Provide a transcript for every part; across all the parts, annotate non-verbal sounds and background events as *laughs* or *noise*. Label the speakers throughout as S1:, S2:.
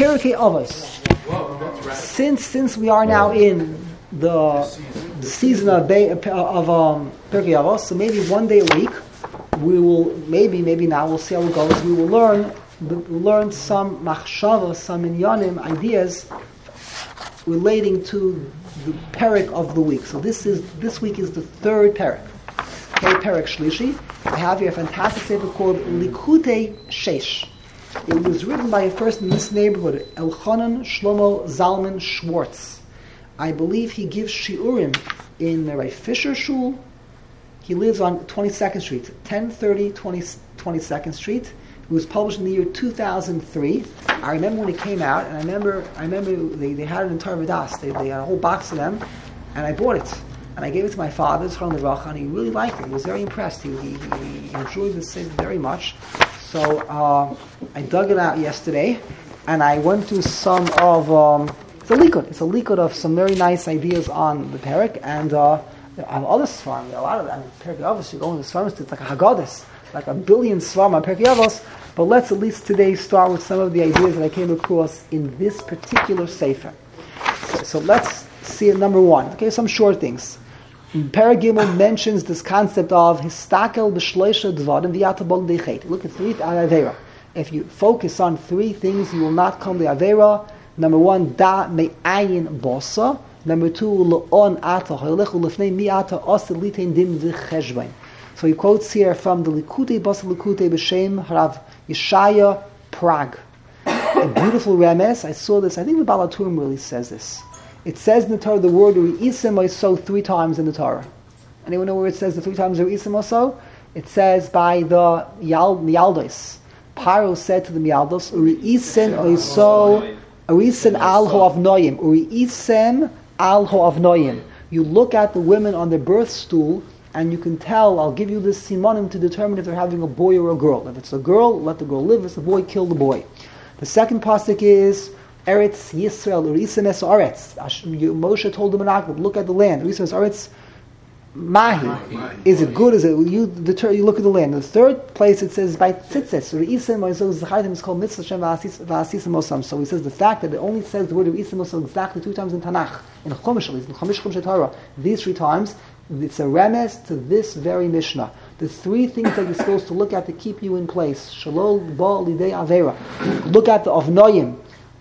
S1: Pirkei Avos. Since since we are now in the season of Be- of um, Pirkei Avos, so maybe one day a week we will maybe maybe now we'll see how it goes. We will learn learn some machshava, some inyanim ideas relating to the perek of the week. So this is this week is the third perek. Okay, perek shlishi. I have here a fantastic sefer called Likutei Shesh. It was written by a person in this neighborhood, Elchanan Shlomo Zalman Schwartz. I believe he gives shiurim in the Ray Fisher Shul. He lives on 22nd Street, 1030 20, 22nd Street. It was published in the year 2003. I remember when it came out, and I remember I remember they, they had an entire Tarvadas. They, they had a whole box of them, and I bought it. And I gave it to my father, the and he really liked it. He was very impressed. He, he, he enjoyed the set very much. So uh, I dug it out yesterday, and I went through some of um, it's a likud. It's a likud of some very nice ideas on the perek, and uh, on other svarim, a lot of. I mean, Pirkei Avos, you go into svarim, it's like a haggadah, like a billion svarim on Pirkei Avos. But let's at least today start with some of the ideas that I came across in this particular sefer. So, so let's see number one. Okay, some short things. Paragimel mentions this concept of histakel b'shloisha dvarim v'yatabol dechet. Look at three avera. If you focus on three things, you will not come to avera. Number one, da me'ayin bosa. Number two, le'on ata hoylech u'lefnei mi ata osid litein din v'cheshbein. So he quotes here from the Likutei Basa Likutei B'Shem Harav Yeshaya Prague. A beautiful remes. I saw this. I think the Baal HaTurim really says this. It says in the Torah the word Ru'isim so three times in the Torah. Anyone know where it says the three times Ru'isim so? It says by the Yaldos. Paro said to the Yaldos, Ru'isim oiso, Ru'isim al ho'avnoyim, Ru'isim al ho'avnoyim. You look at the women on their birth stool, and you can tell, I'll give you this simonim to determine if they're having a boy or a girl. If it's a girl, let the girl live. If it's a boy, kill the boy. The second pasuk is, Eretz Yisrael, Urisim es Eretz. Moshe told the Menachem, look at the land. Urisim es Eretz, Mahi. Is it good? Is it you? The you look at the land. The third place it says by tzitzis. Or the is called Mitzvah Shem Va'asisim Osam. So he says the fact that it only says the word Urisim Osam exactly two times in Tanakh in Chumash in Chumash Chumash Torah these three times. It's a remes to this very Mishnah. The three things that you're supposed to look at to keep you in place. Shalol Ba Lidei Avera. Look at the Avnoyim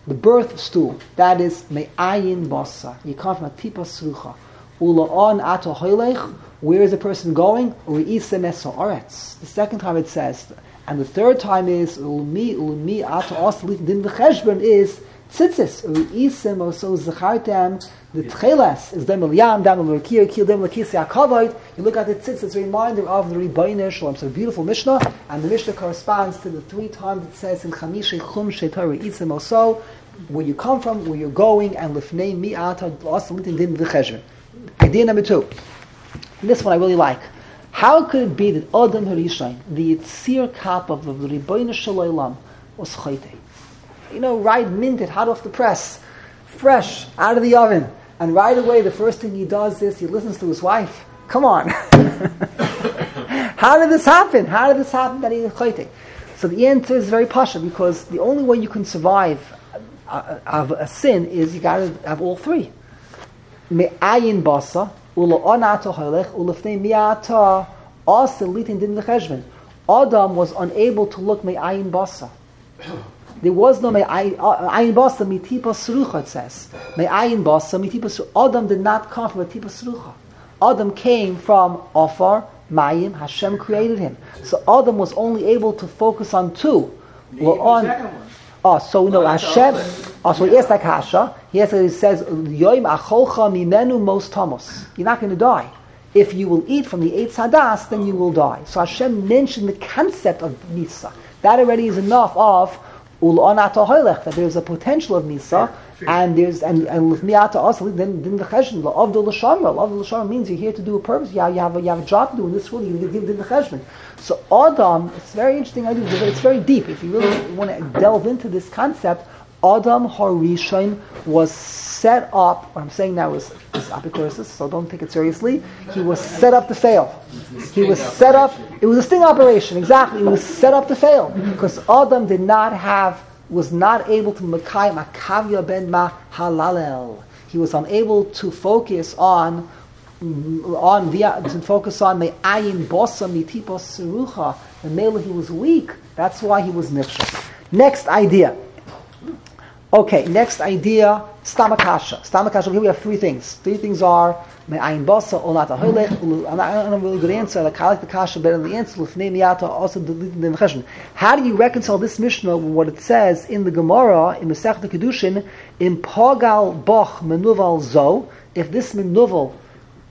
S1: birth stool, that is me'ayin basa. You come from a tipa srucha. Ula'on ato hoylech, where is the person going? U'isa meso oretz. The second time it says, and the third time is ulmi ulmi ato oslit din v'cheshbon is tzitzis. U'isa moso zachartem. The tcheles is dem yam dam l'kir kil dem l'kisi akavod. You look at the tzitz, it's a reminder of the Rebbeinu Shalom. It's a beautiful Mishnah, and the Mishnah corresponds to the three times it says in Chamishi Chum Shetar Itzim Oso, where you come from, where you're going, and lifnei mi'ata asalitin din v'chesher. Idea number two. This one I really like. How could it be that Adam Harishain, the Yitzir Kap of the Rebbeinu Shalom, was chayte? You know, right minted, hot off the press, fresh, out of the oven. And right away, the first thing he does is he listens to his wife. Come on. *laughs* How did this happen? How did this happen that he was chayte? So the answer is very pasha because the only way you can survive of a sin is you got to have all three. Me'ayin basa, ulo halech, ulefnei mi'ata, asa litin din v'cheshven. Adam was unable to look me'ayin basa. There was no me'ayin uh, basa mitipa srucha, it says. Me'ayin basa mitipa srucha. Adam did not come from a tipa srucha. Adam came from Ofar, Mayim, Hashem created him. So Adam was only able to focus on two. Well, on, Oh, so no, Hashem. Oh, so he asked that kasha. He asked, he says, "Yoim acholcha mimenu most tamos." You're not going to die. If you will eat from the eight sadas, then you will die. So Hashem mentioned the concept of misa. That already is enough of that there's a potential of misa, and there's and and with miata also then then the cheshbon of the l'shamra. Of the means you're here to do a purpose. You have, you have a, you have a job to do in this world. You give the cheshbon. So Adam, it's very interesting idea, but it's very deep. If you really want to delve into this concept, Adam Harishain was set up. What I'm saying now is, is apicursus, so don't take it seriously. He was set up to fail. He was set up. It was a sting operation, exactly. He was set up to fail because Adam did not have was not able to makai makavya ben ma halalel. He was unable to focus on on the to focus on the ayin bosa mitipos serucha. The male he was weak. That's why he was nifshel. Next idea. Okay, next idea, stamakasha. Stamakasha, here we have three things. Three things are, me'ayin basa, olat ha'holech, I'm not a really good answer, like I like the kasha better than the answer, l'fnei miyata, also the cheshbon. How do you reconcile this Mishnah with what it says in the Gemara, in the Masech Kiddushin, in pogal boch menuval zo, if this menuval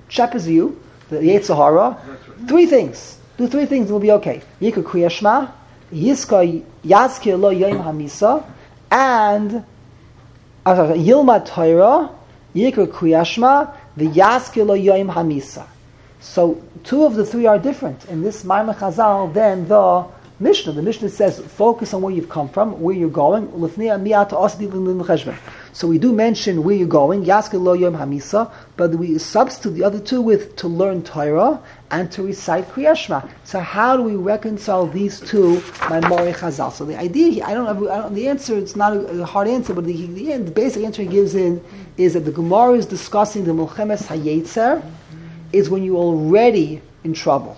S1: cheppers you, the Yetzirah, three things. Do three things, it will be okay. Yikra kriyashma, yiska yazkir lo yoim hamisa, and Yilma Torah, Yikra Kuyashma, the Yaskilo Yoim Hamisa. So two of the three are different. In this Maimon Chazal, then the Mishnah. The Mishnah says, focus on where you've come from, where you're going. So we do mention where you're going, Yaskil Yom Hamisa, but we substitute the other two with to learn Torah and to recite Kriyashma. So how do we reconcile these two Maimori Chazal? So the idea here, I don't have, I don't, the answer, it's not a, a hard answer, but the, the, the, basic answer he gives in is that the Gemara is discussing the Mulchemes Hayetzer, is when you're already in trouble.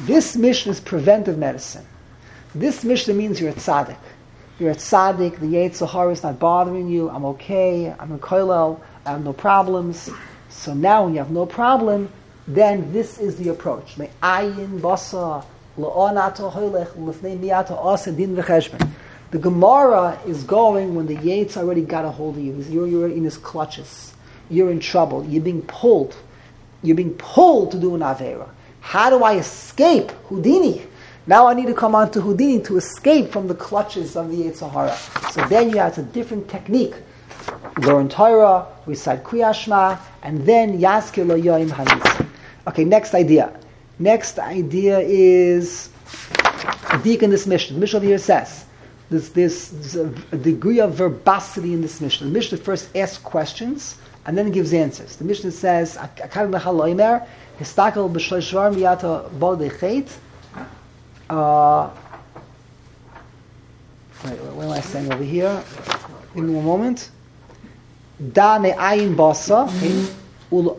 S1: This mission is preventive medicine. This mission means you're a tzaddik. You're a tzaddik, the Yetzer is not bothering you, I'm okay, I'm a koilel, I have no problems. So now when you have no problem, then this is the approach. The Gemara is going when the Yates already got a hold of you. You're, you're in his clutches. You're in trouble. You're being pulled. You're being pulled to do an Avera. How do I escape Houdini? Now I need to come on to Houdini to escape from the clutches of the Sahara. So then you have a different technique. Learn Torah, recite Kriyashma, and then Yaskir Lo Yoim Hanis. Okay, next idea. Next idea is a deacon this mission. The mission here says there's, there's, a degree of verbosity in this mission. The mission first asks questions and then gives answers. The mission says, Histakel b'shloishvar miyata bodechet, uh, wait, what am I saying over here? In one moment. Da me ayin basa.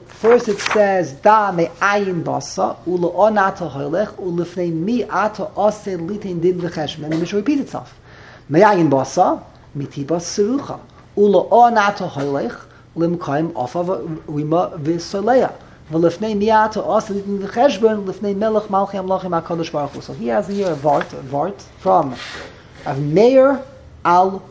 S1: First it says da me ayin basa ula onata ulifnei mi ata ase litin din v'cheshem. And the Mishnah repeats itself. Me ayin basa mitibas serucha ula onata hoylech limkaim ofa rima v'soleya. V'lefnei niyata baruch hu. So he has here a vart, a vart from a mayor al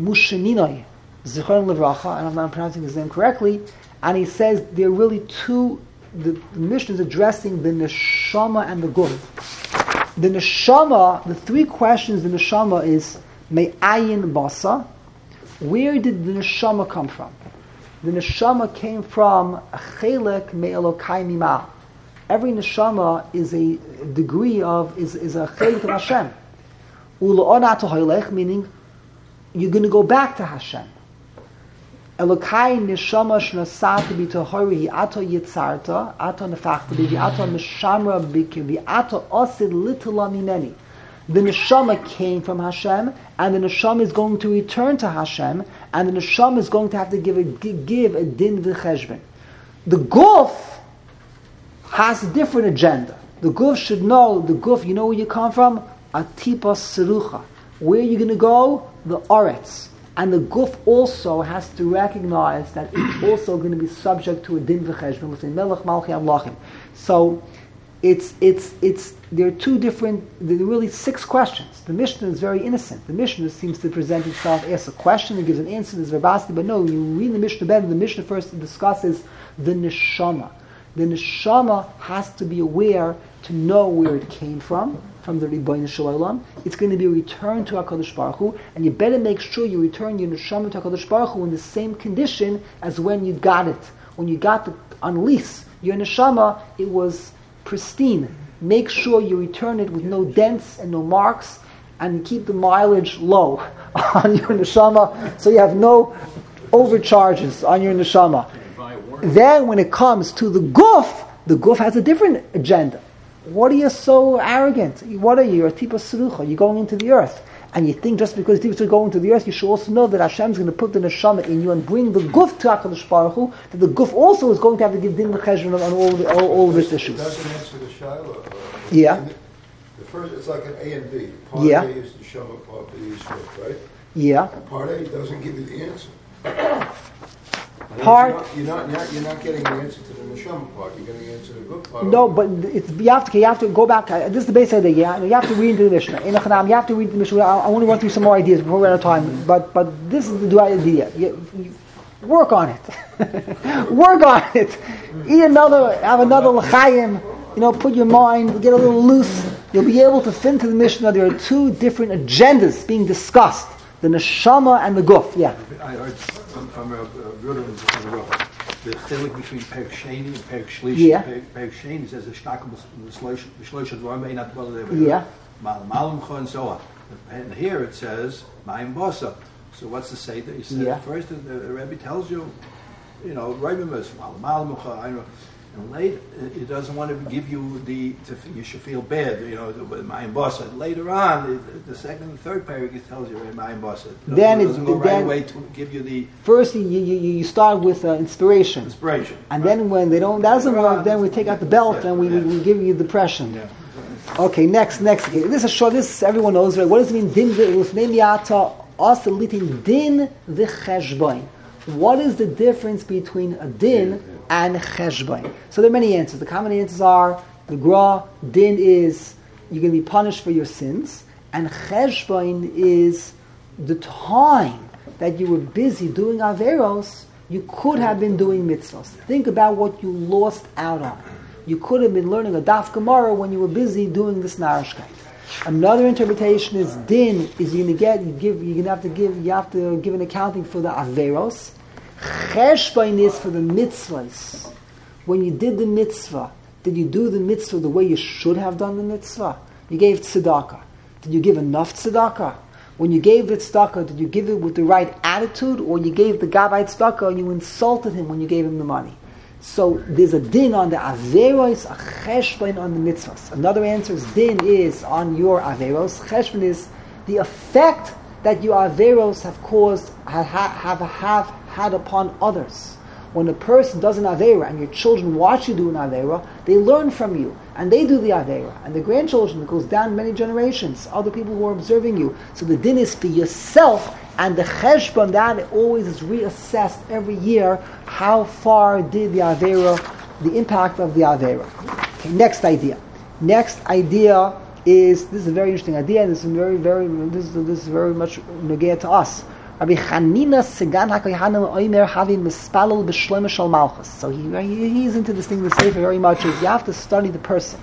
S1: Mushininoi zichron levracha, and I'm pronouncing his name correctly, and he says there are really two. The, the mission is addressing the neshama and the guf. The neshama, the three questions the neshama is me'ayin basa. Where did the neshama come from? The neshama came from a chelek me'elokai mima. Every neshama is a degree of, is, is a chelek of Hashem. Ulo'onat meaning you're going to go back to Hashem. Elokai neshama shnasat b'tohori ato yitzarta, ato nefachta bivi, ato meshamra bikivi, ato osid litala mimeni the neshama came from Hashem, and the neshama is going to return to Hashem, and the neshama is going to have to give a give a din v'cheshbon. The guf has a different agenda. The guf should know the guf. You know where you come from? Atipas serucha. Where are you going to go? The oretz. And the guf also has to recognize that it's also going to be subject to a din v'cheshbon. Melech malchi. So it's, it's, it's, there are two different, there are really six questions. The Mishnah is very innocent. The Mishnah seems to present itself as a question and gives an answer, there's verbosity, but no, you read the Mishnah better, the Mishnah first discusses the neshama. The neshama has to be aware to know where it came from, from the Shel Olam. It's going to be returned to HaKadosh Baruch Hu, and you better make sure you return your neshama to HaKadosh Baruch Hu in the same condition as when you got it. When you got the, on lease, your neshama, it was pristine. Make sure you return it with no dents and no marks, and keep the mileage low *laughs* on your neshama, so you have no overcharges on your neshama. Then, when it comes to the guf, the guf has a different agenda. What are you so arrogant? What are you? You're a tipa. You're going into the earth. And you think just because tipas are going to the earth, you should also know that Hashem is going to put the neshama in you and bring the guf to HaKadosh Baruch Hu, that the guf also is going to have to give din on all, the, all, all of its issues.
S2: Doesn't answer the shiloh.
S1: Uh, yeah.
S2: The first, it's like an A and B. Part
S1: Yeah.
S2: A is the shama, part B is right?
S1: Yeah.
S2: Part A doesn't give you the answer.
S1: Part-
S2: You're not, you're not, you're not getting the answer to the neshama part, you're getting the answer to the good part.
S1: No, but it's, you have to you have to go back. uh, This is the base idea. Yeah, you have to read into the Mishnah. In Chanam, you have to read the Mishnah. I, I want to run through some more ideas before we run out of time. But but this is the dua idea. You, you work on it. *laughs* work on it. Eat another. Have another l'chaim. You know, put your mind, get a little loose. You'll be able to fit into the Mishnah. There are two different agendas being discussed: the neshama and the guf. Yeah.
S3: I heard from, from a, a the chiluk between Perk Sheni and Perk Shlish.
S1: Yeah.
S3: Perk, Sheni says the shtakum the shlosh of Rambay not well there.
S1: Yeah.
S3: Mal malamcha and so on. And here it says Mayim Bosa. So what's the say that he said
S1: Yeah.
S3: first? The, the Rebbe tells you, you know, Rebbe is Mal malamcha. I know. And late, he doesn't want to give you the, to, you should feel bad, you know, with Mayim Bosa. Later on, the, the second and third paragraph he tells you Mayim Bosa.
S1: Then
S3: it
S1: it-
S3: doesn't go right away to give you the
S1: First, you, you, you start with uh, inspiration.
S3: inspiration.
S1: And then when they don't, that doesn't work, then we take out the belt and we, we, we give you depression.
S3: Yeah.
S1: Okay, next, next. Okay, this is short. This everyone knows, right? What does it mean? Din v'ufnei miyata asalitin din v'cheshbain. What is the difference between a din and cheshbain? So there are many answers. The common answers are the gra din is you're going to be punished for your sins, and cheshbain is the time that you were busy doing averos. You could have been doing mitzvahs. Think about what you lost out on. You could have been learning a daf gemara when you were busy doing this narishkeit. Another interpretation is din is you're gonna get you give you're gonna have to give you have to give an accounting for the averos. Cheshbain is for the mitzvahs. When you did the mitzvah, did you do the mitzvah the way you should have done the mitzvah? You gave tzedakah. Did you give enough tzedakah? When you gave the tzedakah, did you give it with the right attitude, or you gave the gabbai tzedakah and you insulted him when you gave him the money? So there's a din on the averos, a cheshbon on the mitzvahs. Another answer is din is on your averos. Cheshbon is the effect that your averos have caused, have, have, have had upon others. When a person does an avera and your children watch you do an avera, they learn from you and they do the avera. And the grandchildren, it goes down many generations, other people who are observing you. So the din is for yourself and the cheshbon, that always is reassessed every year. How far did the avera, the impact of the avera? Okay, next idea. Next idea is this is a very interesting idea, and this is very, very, this is, this is very much negate to us. Rabbi Chanina Segan HaKohanim Oimer Mispalel Shal Malchus. So he, he, he's into this thing, the Sefer very much, is you have to study the person.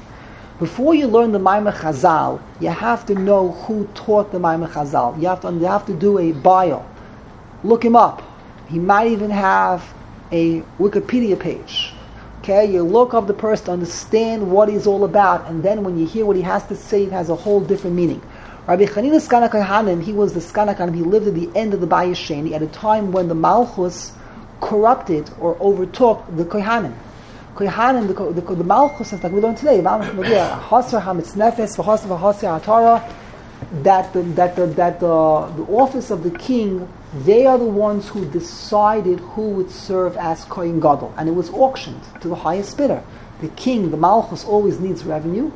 S1: Before you learn the Maimah Chazal, you have to know who taught the Maimah Chazal. You have to, you have to do a bio. Look him up. He might even have a Wikipedia page. Okay, you look up the person understand what he's all about, and then when you hear what he has to say, it has a whole different meaning. Rabbi Chanina Skana Kohanim, he was the Skana Kohanim, he lived at the end of the Bayis Sheni, at a time when the Malchus corrupted or overtook the Kohanim. Kohanim, the, the, the Malchus, like we learned today, *coughs* Hasar HaMitznefes, V'Hasar V'Hasar HaTorah, that the, that the, that the, the office of the king, they are the ones who decided who would serve as Kohen Gadol, and it was auctioned to the highest bidder. The king, the Malchus, always needs revenue.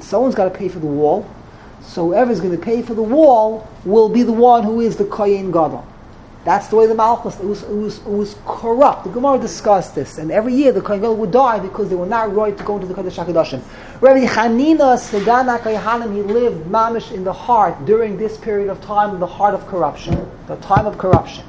S1: Someone's got to pay for the wall, so whoever is going to pay for the wall will be the one who is the Kohen Gadol. That's the way the Malchus, it was, it was, it was corrupt. The Gemara discussed this, and every year the Kohen Gadol would die because they were not right to go into the Kodesh HaKadoshim. Rabbi Chanina Segana Kohanim, he lived mamish in the heart during this period of time, the heart of corruption, the time of corruption.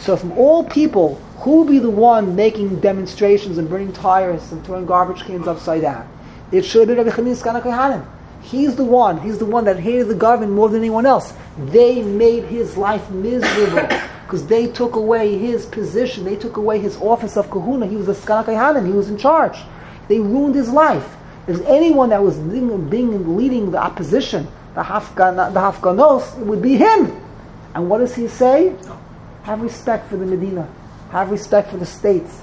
S1: So from all people, who will be the one making demonstrations and burning tires and throwing garbage cans upside down? It should be Rabbi Chanina Segana Kohanim. He's the one, he's the one that hated the government more than anyone else. They made his life miserable *coughs* because they took away his position, they took away his office of kahuna. He was a kohanim, he was in charge. They ruined his life. If anyone that was being, being leading the opposition, the hafgan, the hafganos, it would be him. And what does he say? Have respect for the Medina. Have respect for the states.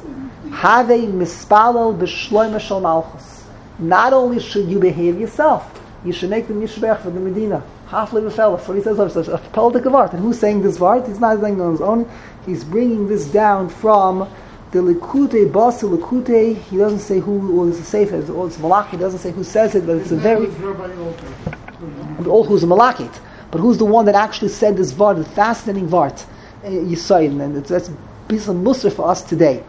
S1: Have a mispalel b'shloim malchus. not only should you behave yourself, you should make the mishbech for the Medina. Half live a fellow. So he says a politic of art. And who's saying this word? He's not saying on his own. He's bringing this down from the Likute Basi Likute. He doesn't say who was the safe it's Malach. He doesn't say who says it, but it's a very all who's a Malachit. But who's the one that actually said this word, the fascinating word, uh, Yisoyin, and it's, that's a piece of muster for us today.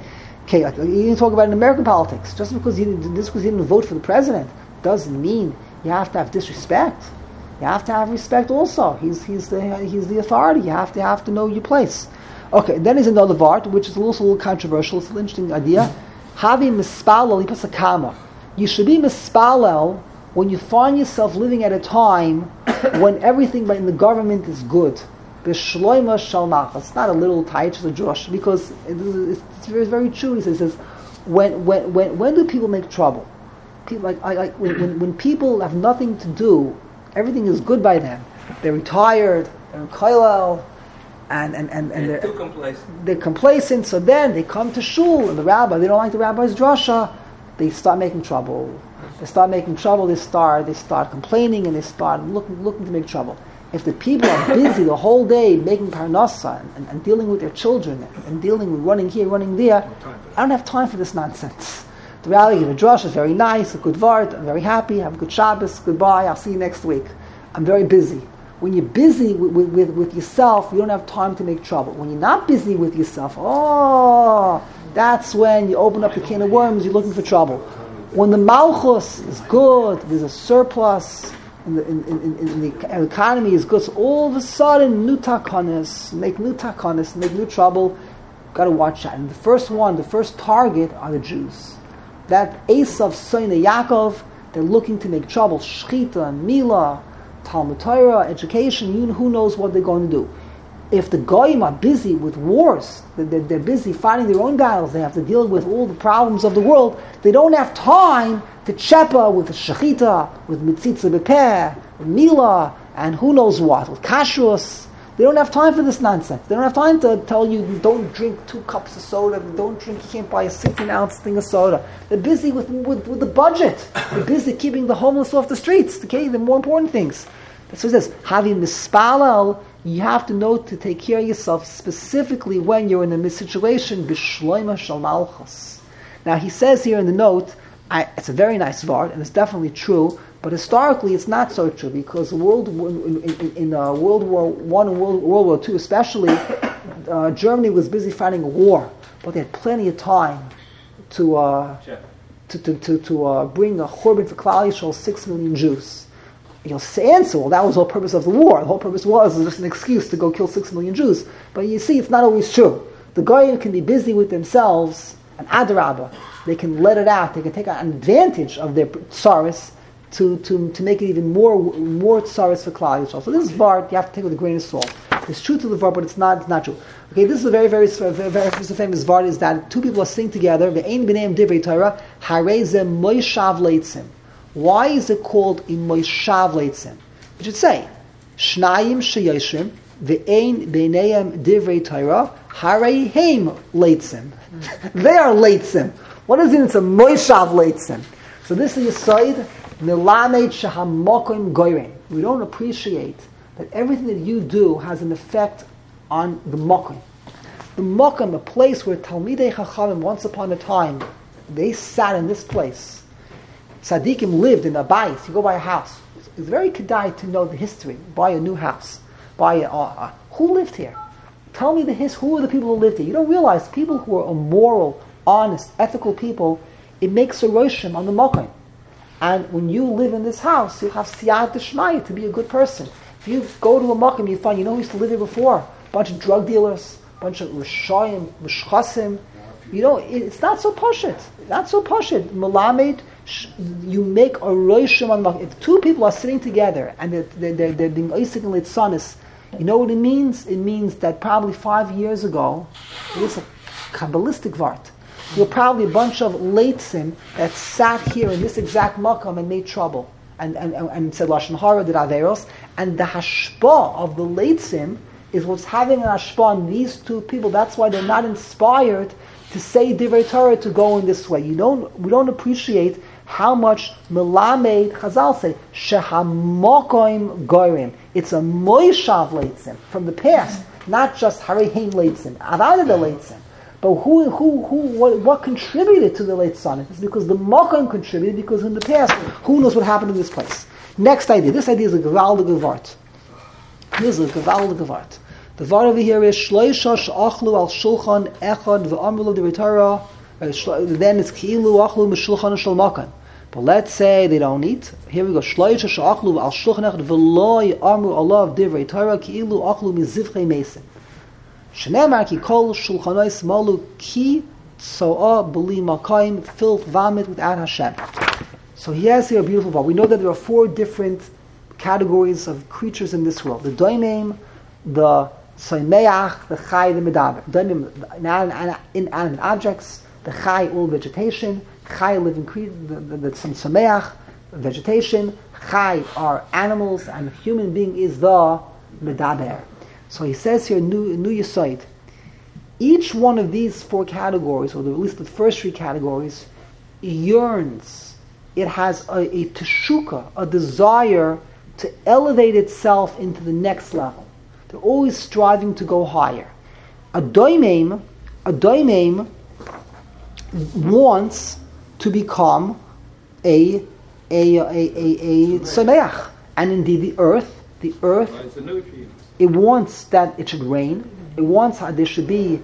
S1: Okay, like, you talk about in American politics. Just because you just because you didn't vote for the president doesn't mean you have to have disrespect. You have to have respect also. He's, he's, the, he's the authority. You have to have to know your place. Okay, then is another part, which is also a little controversial. It's an interesting idea. Havi mispalel pasakama. You should be mispalel when you find yourself living at a time when everything in the government is good. B'shloima shalmach. It's not a little tight, it's a Josh, because it's very, very true. He says, when, when, when, when do people make trouble? Like, like when, when, when people have nothing to do, everything is good by them. They're retired, they're in kollel, and, and, and, and
S4: they're, they're, complacent.
S1: they're complacent, so then they come to shul, and the rabbi, they don't like the rabbi's drasha, they start making trouble. They start making trouble, they start, they start complaining, and they start looking, looking to make trouble. If the people are busy the whole day making parnasa and, and, and dealing with their children and, and, dealing with running here, running there, I don't have time for this nonsense. The rally of a drush is very nice, a good vart, I'm very happy, have a good Shabbos, goodbye, I'll see you next week. I'm very busy. When you're busy with, with, with, yourself, you don't have time to make trouble. When you're not busy with yourself, oh, that's when you open up the can of worms, you're looking for trouble. When the malchus is good, there's a surplus, in the, in, in, in the economy is good, so all of a sudden, new takanis, make new takanis, make new trouble, got to watch out. And the first one, the first target are the Jews that Esav, of Yaakov, they're looking to make trouble. Shchita, Mila, Talmud Torah, education, you, who knows what they're going to do. If the Goyim are busy with wars, they're, they're busy fighting their own battles, they have to deal with all the problems of the world, they don't have time to chepa with Shechita, with Metzitza B'peh, Mila, and who knows what, with Kashrus, they don't have time for this nonsense. They don't have time to tell you don't drink two cups of soda, don't drink, you can't buy a 16 ounce thing of soda. They're busy with, with, with the budget. They're busy keeping the homeless off the streets, okay, the more important things. So it says, having mispalal, you have to know to take care of yourself specifically when you're in a situation, malchus. Now he says here in the note, I, it's a very nice word, and it's definitely true, but historically, it's not so true because world in, in, in uh, World War One and World, World War Two, especially, uh, Germany was busy fighting a war, but they had plenty of time to uh, to to, to, to uh, bring a korban for Klal Yisrael, six million Jews. You'll answer, well, that was the whole purpose of the war. The whole purpose was just an excuse to go kill six million Jews. But you see, it's not always true. The Goyim can be busy with themselves, and Adarabah, they can let it out. They can take advantage of their tsaris to, to, to make it even more more tsaris for Klal Yisrael. So this is Vart, you have to take with a grain of salt. It's true to the Vart, but it's not, it's not true. Okay, this is a very, very, very, very famous Vart, is that two people are sitting together, Ve'ein b'neim divrei Torah, harezem moishav leitzim. Why is it called a moishav leitzim? You should say, shnayim sheyoshim, ve'ein b'neim divrei Torah, harehem leitzim. Hmm. *laughs* they are leitzim. What is it? It's a moishav leitzim. So this is a side We don't appreciate that everything that you do has an effect on the mokim. The mokim, a place where Talmidei Chachamim, once upon a time, they sat in this place. Tzaddikim lived in a bayis. You go by a house. It's very kedai to know the history. Buy a new house. Buy a, uh, who lived here? Tell me the his. Who are the people who lived here? You don't realize people who are moral, honest, ethical people. It makes a roshim on the mokim. And when you live in this house, you have siyat d'shmaya to be a good person. If you go to a makom, you find, you know who used to live here before? A bunch of drug dealers, a bunch of rishayim, mishchasim. You know, it's not so poshit. Not so poshit. Malamed, you make a roishim on makom. If two people are sitting together and they're, they're, they're, being oisik and litzanis, you know what it means? It means that probably five years ago, it is a Kabbalistic vart you're probably a bunch of latsim that sat here in this exact makam and made trouble and, and, and said Lashon Hara, did Averos, and the hashpa of the latsim is what's having an hashpa on these two people. That's why they're not inspired to say Divrei Torah to go in this way. You don't, we don't appreciate how much Melamed Chazal say Shehamokoim Gorim. It's a Moishav Leitzim from the past, not just Hariheim Leitzim, Avada the Leitzim. But who, who, who, what, what contributed to the late sonnet? It's because the Mokoim contributed, because in the past, who knows what happened in this place. Next idea. This idea is a gewaldige This is a gewaldige Wort. The word over here is Shloisha Sh'achlu al Shulchan Echad V'amru the Torah. Uh, then it's Ki'ilu Achlu M'Shulchan Shel Makan. But let's say they don't eat. Here we go. Shloisha Sh'achlu al Shulchan Echad V'loi Amru Allah of Divrei Torah Ki'ilu Achlu Mizivchei Mesim. Ki Kol Ki Tsoa B'li Makayim Filth Vomit without Hashem. So he has here a beautiful part. We know that there are four different categories of creatures in this world. The Doimim, the Soimeach, the Chai, the Medaber. Doimim, inanimate objects, the Chai, all vegetation, Chai, living creatures, some Someach, vegetation, Chai are animals, and human being is the Medaber. So he says here, New, new Yisoid, each one of these four categories, or at least the first three categories, yearns. It has a, a teshuka, a desire to elevate itself into the next level. They're always striving to go higher. A doimim, a doimim wants to become a a a a, a sameach. and indeed the earth, the earth, it wants that it should rain. It wants that there should be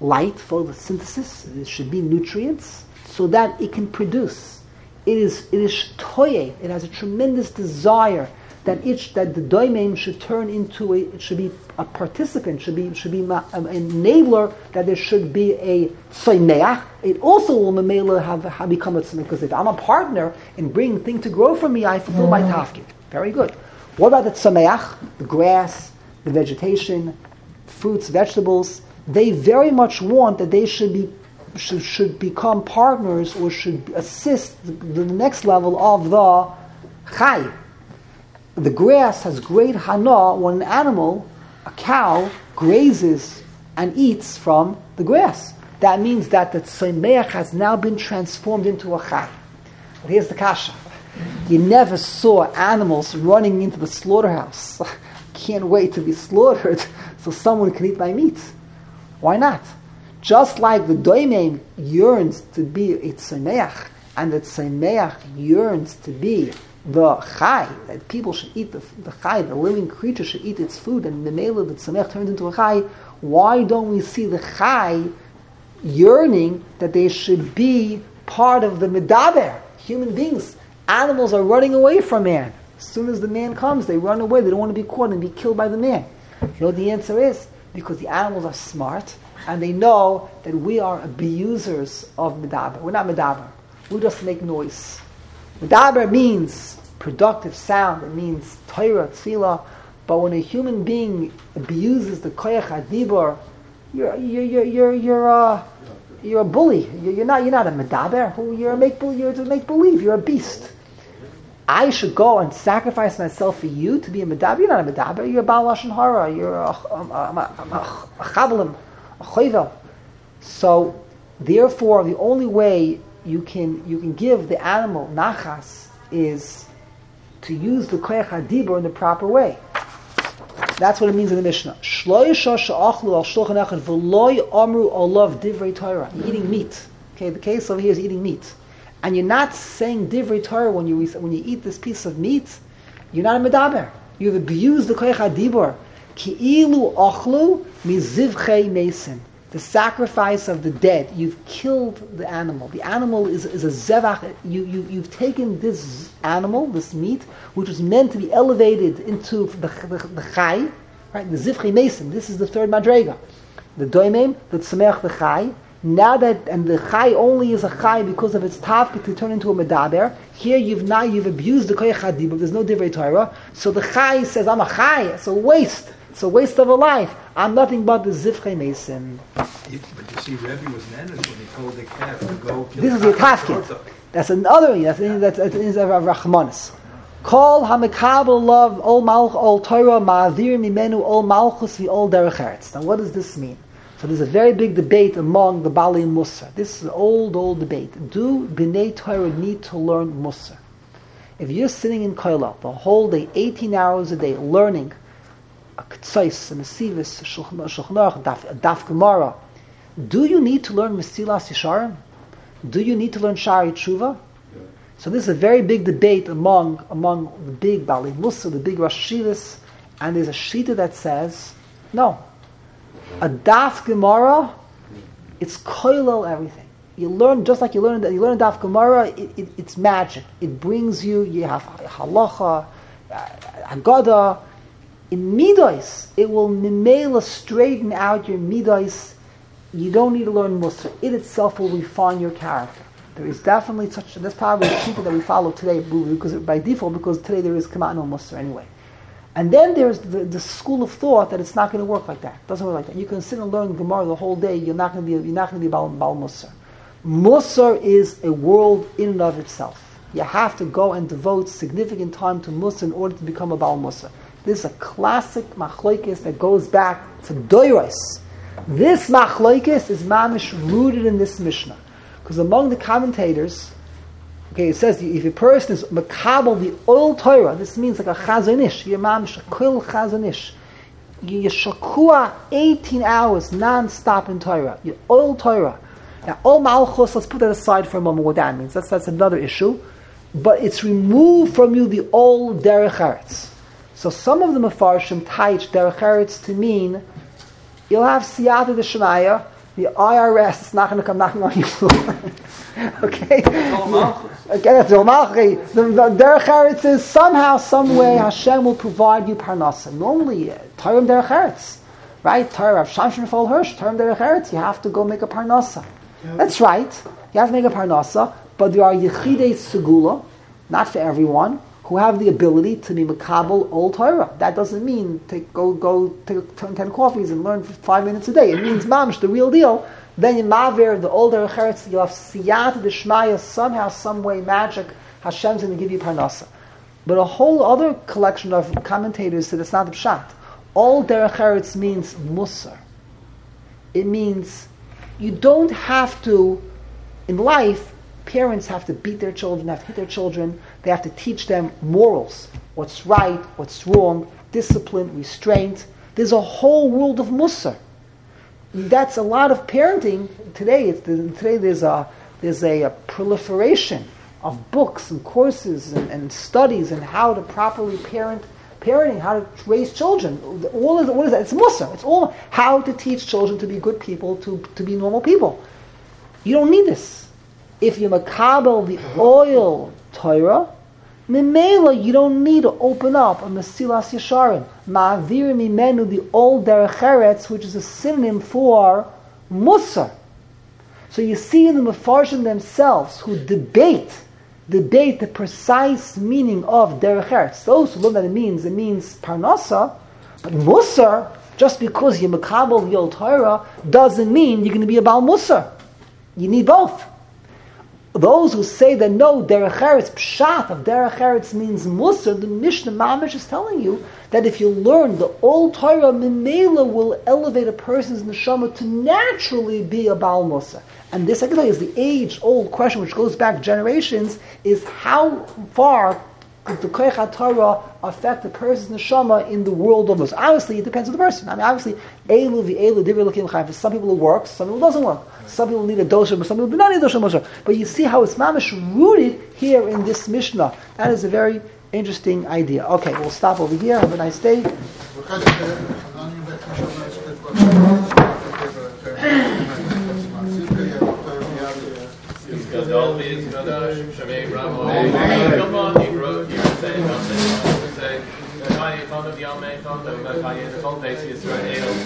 S1: light for the synthesis. There should be nutrients so that it can produce. It is it is toye. It has a tremendous desire that it that the domain should turn into a it should be a participant should be should be an enabler that there should be a tzoineach. It also will memela have, have become a because if I'm a partner in bringing thing to grow for me, I fulfill my mm. tafkid. Very good. What about the tzomeach, the grass, the vegetation, fruits, vegetables? They very much want that they should be should, should become partners or should assist the, the next level of the chai, the grass has great hana when an animal, a cow, grazes and eats from the grass. That means that the tzemeach has now been transformed into a chai. Here's the kasha. You never saw animals running into the slaughterhouse. *laughs* Can't wait to be slaughtered *laughs* so someone can eat my meat. Why not? Just like the doimen yearns to be a tzemeach, and the tzemeach yearns to be the chai, that people should eat the, the chai, the living creature should eat its food, and the mela that samech turns into a chai, why don't we see the chai yearning that they should be part of the medaber, human beings? Animals are running away from man. As soon as the man comes, they run away. They don't want to be caught and be killed by the man. You know the answer is? Because the animals are smart and they know that we are abusers of medaber. We're not medaber. We just make noise. Medaber means productive sound. It means Torah, tefillah. But when a human being abuses the koyach adibor, you're you're you're you're you're, uh, you're a bully. You're, not you're not a medaber. You're a make you're a make believe. You're a beast. I should go and sacrifice myself for you to be a medaber. You're not a medaber. You're a baal lashon hara. You're a, um, um, um, a, a, a, a choivel. So, therefore, the only way you can you can give the animal nachas is to use the koyach hadibur in the proper way. That's what it means in the Mishnah. Shloisha she'achlu al shulchan echad v'loy amru olav divrei Torah. Eating meat. Okay, the case over here is eating meat. And you're not saying divrei Torah when you, when you eat this piece of meat. You're not a medaber. You've abused the koyach hadibur. Ki'ilu achlu mizivchei mesim the sacrifice of the dead. You've killed the animal. The animal is, is a zevach. You, you, you've taken this animal, this meat, which was meant to be elevated into the, the, the chai, right? The zivchi mason. This is the third madrega. The doimem, the tzemeach, the chai. Now that, and the chai only is a chai because of its tafka to turn into a medaber. Here you've now, you've abused the koyach but there's no divrei Torah. So the chai says, I'm a chai, it's a waste. It's a waste of a life. I'm nothing but the Zivche Mason.
S3: But you see, Rebbe was menace when he told the calf to go kill
S1: This is the Tafkin. That's another, that's, that's, that's, that's Rachmanis. Kol hamekabel love all malch ol Torah ma'avir mimenu all malchus vi all derech Now what does this mean? So there's a very big debate among the Bali and Musa. This is an old, old debate. Do B'nai Torah need to learn Musa? If you're sitting in Koila the whole day, 18 hours a day, learning a Ktsais, a Mesivis, a Shulchan Daf, Daf Gemara, do you need to learn Mesilas Yesharim? Do you need to learn Shaarei Teshuva? So this is a very big debate among among the big Bali Musa, the big Rosh and there's a Shita that says, no, a Daf Gemara, it's koilel everything. You learn just like you learn you learn Daf Gemara. It, it, it's magic. It brings you. You have halacha, uh, agada. In midos, it will mimela straighten out your midos. You don't need to learn Musar. It itself will refine your character. There is definitely such. That's probably the people that we follow today, because by default, because today there is Kamat no anyway. And then there's the, the, school of thought that it's not going to work like that. It doesn't work like that. You can sit and learn Gemara the whole day. You're not going to be you're not going to be Bal, Bal Musar. Musar is a world in and of itself. You have to go and devote significant time to Musar in order to become a Bal Musar. This is a classic machlokes that goes back to Doiros. This machlokes is mamish rooted in this Mishnah. Because among the commentators, Okay, it says if a person is makabel the oil Torah, this means like a chazanish, yamam shakil chazanish. You shakua 18 hours non-stop in Torah. You oil Torah. Now, all malchus, let's put that aside for a moment what that means. That's, that's another issue. But it's removed from you the old derech eretz. So some of the mafarshim taich derech eretz to mean you'll have siyata de shemaya, the IRS is not going to come knocking on your door. *laughs* okay? Again, it's Malchi. The, Derech Eretz is somehow, some way, Hashem will provide you parnasa. Normally, uh, Tarim Derech Eretz, right? Tarim Rav Shamshon Fol Hirsch, Tarim Derech Eretz, you have to go make a parnasa. That's right. You have to make a parnasa, but there are Yechidei Segula, not for everyone, who have the ability to be Makabal Old Torah. That doesn't mean take, go go take 10 coffees and learn for five minutes a day. It means mamish, the real deal. Then in Mavir, the older Cheretz, you have Siyat Dishmaya, somehow, some way, magic, Hashem's going to give you Parnasa. But a whole other collection of commentators said it's not the Pshat. All Derech Eretz means Musar. It means you don't have to, in life, parents have to beat their children, have to hit their children, they have to teach them morals, what's right, what's wrong, discipline, restraint. There's a whole world of Musar. That's a lot of parenting today. today there's a there's a, a, proliferation of books and courses and, and, studies and how to properly parent, parenting, how to raise children. All is what is that? It's Musar. It's all how to teach children to be good people, to, to be normal people. You don't need this. If you makabel the oil Torah, Mimela, you don't need to open up a Mesilas Yesharim. Ma'avir mimenu, the old Derech which is a synonym for Musar. So you see in the Mefarshim themselves who debate, debate the precise meaning of Derech Eretz. Those who learn that it means, it means Parnasa, but Musar, just because you're Makabal the old Torah, doesn't mean you're going to be a Baal. You need both those who say that no, derech eretz, pshat of derech eretz means musar, the Mishnah Mamish is telling you that if you learn the old Torah, Mimela will elevate a person's neshama to naturally be a Baal Musa. And this, I can tell you, is the age-old question which goes back generations, is how far could the Koich Torah affect the person's neshama in the world of those? Obviously, it depends on the person. I mean, obviously, Elu v'Elu divir l'kim For some people it works, some people doesn't work. Some people need a dosha, but some people do not need a dosha But you see how it's mamish rooted here in this Mishnah. That is a very interesting idea. Okay, we'll stop over here. Have a nice day. Come on, you wrote, something, say, Kanye Ton of Yamei Ton of Kanye the Ton Base Yisrael,